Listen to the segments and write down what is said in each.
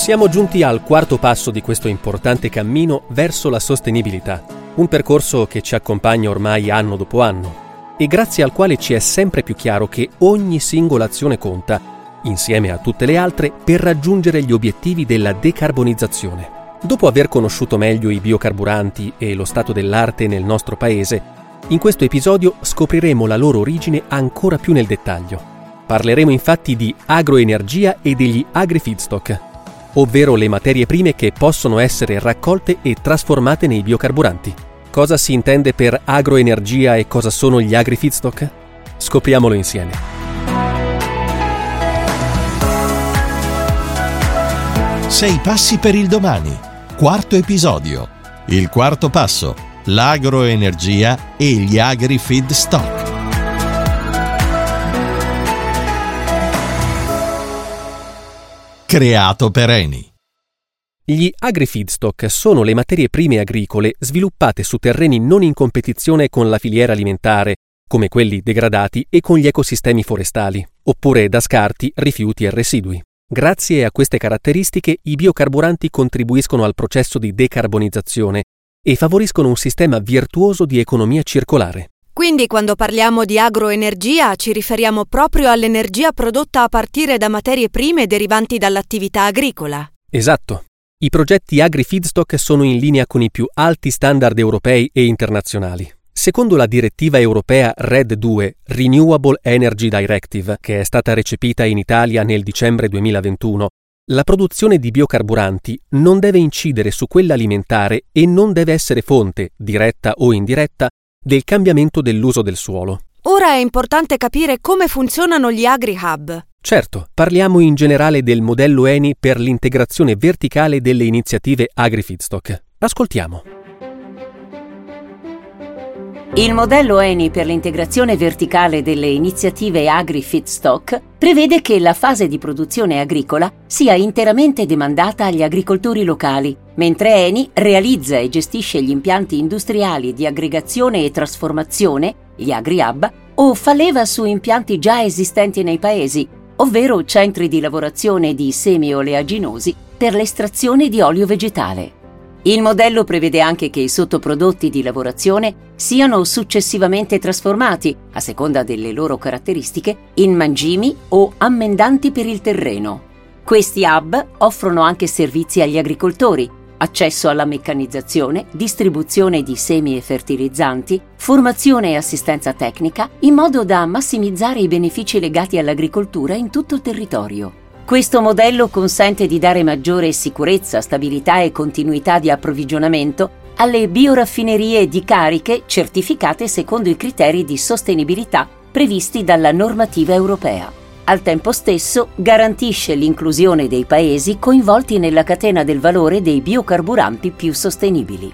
Siamo giunti al quarto passo di questo importante cammino verso la sostenibilità, un percorso che ci accompagna ormai anno dopo anno e grazie al quale ci è sempre più chiaro che ogni singola azione conta, insieme a tutte le altre, per raggiungere gli obiettivi della decarbonizzazione. Dopo aver conosciuto meglio i biocarburanti e lo stato dell'arte nel nostro paese, in questo episodio scopriremo la loro origine ancora più nel dettaglio. Parleremo infatti di agroenergia e degli agri-feedstock, ovvero le materie prime che possono essere raccolte e trasformate nei biocarburanti. Cosa si intende per agroenergia e cosa sono gli agri-feedstock? Scopriamolo insieme. Sei passi per il domani. Quarto episodio. Il quarto passo. L'agroenergia e gli agri-feedstock. Creato per Eni. Gli agri-feedstock sono le materie prime agricole sviluppate su terreni non in competizione con la filiera alimentare, come quelli degradati e con gli ecosistemi forestali, oppure da scarti, rifiuti e residui. Grazie a queste caratteristiche i biocarburanti contribuiscono al processo di decarbonizzazione e favoriscono un sistema virtuoso di economia circolare. Quindi quando parliamo di agroenergia ci riferiamo proprio all'energia prodotta a partire da materie prime derivanti dall'attività agricola. Esatto. I progetti agri-feedstock sono in linea con i più alti standard europei e internazionali. Secondo la direttiva europea RED 2, Renewable Energy Directive, che è stata recepita in Italia nel dicembre 2021, la produzione di biocarburanti non deve incidere su quella alimentare e non deve essere fonte, diretta o indiretta, del cambiamento dell'uso del suolo. Ora è importante capire come funzionano gli agri-hub. Certo, parliamo in generale del modello ENI per l'integrazione verticale delle iniziative agri-feedstock. Ascoltiamo. Il modello ENI per l'integrazione verticale delle iniziative agri-feedstock prevede che la fase di produzione agricola sia interamente demandata agli agricoltori locali, mentre ENI realizza e gestisce gli impianti industriali di aggregazione e trasformazione, gli agri-hub, o fa leva su impianti già esistenti nei paesi, ovvero centri di lavorazione di semi oleaginosi per l'estrazione di olio vegetale. Il modello prevede anche che i sottoprodotti di lavorazione siano successivamente trasformati, a seconda delle loro caratteristiche, in mangimi o ammendanti per il terreno. Questi hub offrono anche servizi agli agricoltori, accesso alla meccanizzazione, distribuzione di semi e fertilizzanti, formazione e assistenza tecnica, in modo da massimizzare i benefici legati all'agricoltura in tutto il territorio. Questo modello consente di dare maggiore sicurezza, stabilità e continuità di approvvigionamento alle bioraffinerie di cariche certificate secondo i criteri di sostenibilità previsti dalla normativa europea. Al tempo stesso garantisce l'inclusione dei paesi coinvolti nella catena del valore dei biocarburanti più sostenibili.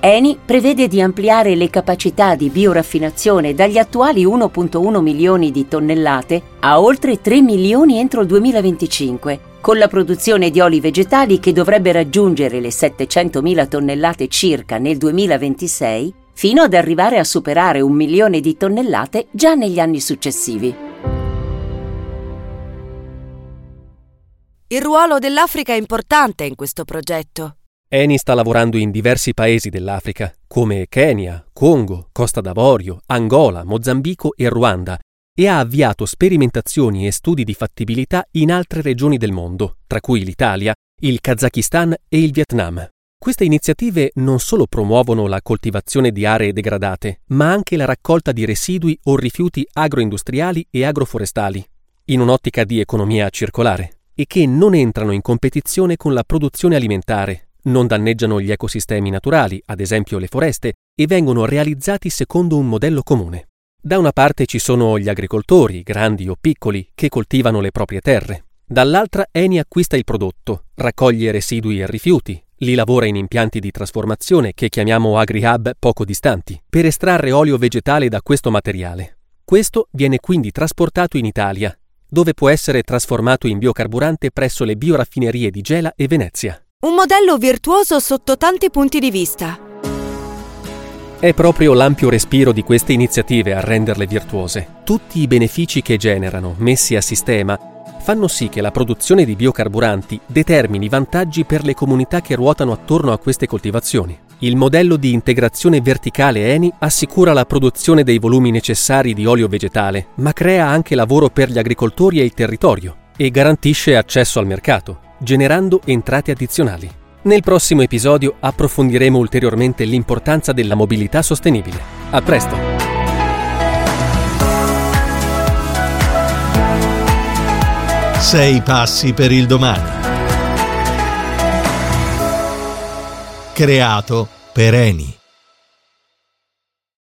Eni prevede di ampliare le capacità di bioraffinazione dagli attuali 1.1 milioni di tonnellate a oltre 3 milioni entro il 2025, con la produzione di oli vegetali che dovrebbe raggiungere le 700.000 tonnellate circa nel 2026, fino ad arrivare a superare un milione di tonnellate già negli anni successivi. Il ruolo dell'Africa è importante in questo progetto. Eni sta lavorando in diversi paesi dell'Africa, come Kenya, Congo, Costa d'Avorio, Angola, Mozambico e Ruanda, e ha avviato sperimentazioni e studi di fattibilità in altre regioni del mondo, tra cui l'Italia, il Kazakistan e il Vietnam. Queste iniziative non solo promuovono la coltivazione di aree degradate, ma anche la raccolta di residui o rifiuti agroindustriali e agroforestali, in un'ottica di economia circolare, e che non entrano in competizione con la produzione alimentare, non danneggiano gli ecosistemi naturali, ad esempio le foreste, e vengono realizzati secondo un modello comune. Da una parte ci sono gli agricoltori, grandi o piccoli, che coltivano le proprie terre. Dall'altra Eni acquista il prodotto, raccoglie residui e rifiuti, li lavora in impianti di trasformazione che chiamiamo agri-hub poco distanti, per estrarre olio vegetale da questo materiale. Questo viene quindi trasportato in Italia, dove può essere trasformato in biocarburante presso le bioraffinerie di Gela e Venezia. Un modello virtuoso sotto tanti punti di vista. È proprio l'ampio respiro di queste iniziative a renderle virtuose. Tutti i benefici che generano, messi a sistema, fanno sì che la produzione di biocarburanti determini vantaggi per le comunità che ruotano attorno a queste coltivazioni. Il modello di integrazione verticale Eni assicura la produzione dei volumi necessari di olio vegetale, ma crea anche lavoro per gli agricoltori e il territorio e garantisce accesso al mercato, generando entrate addizionali. Nel prossimo episodio approfondiremo ulteriormente l'importanza della mobilità sostenibile. A presto! Sei passi per il domani. Creato per Eni.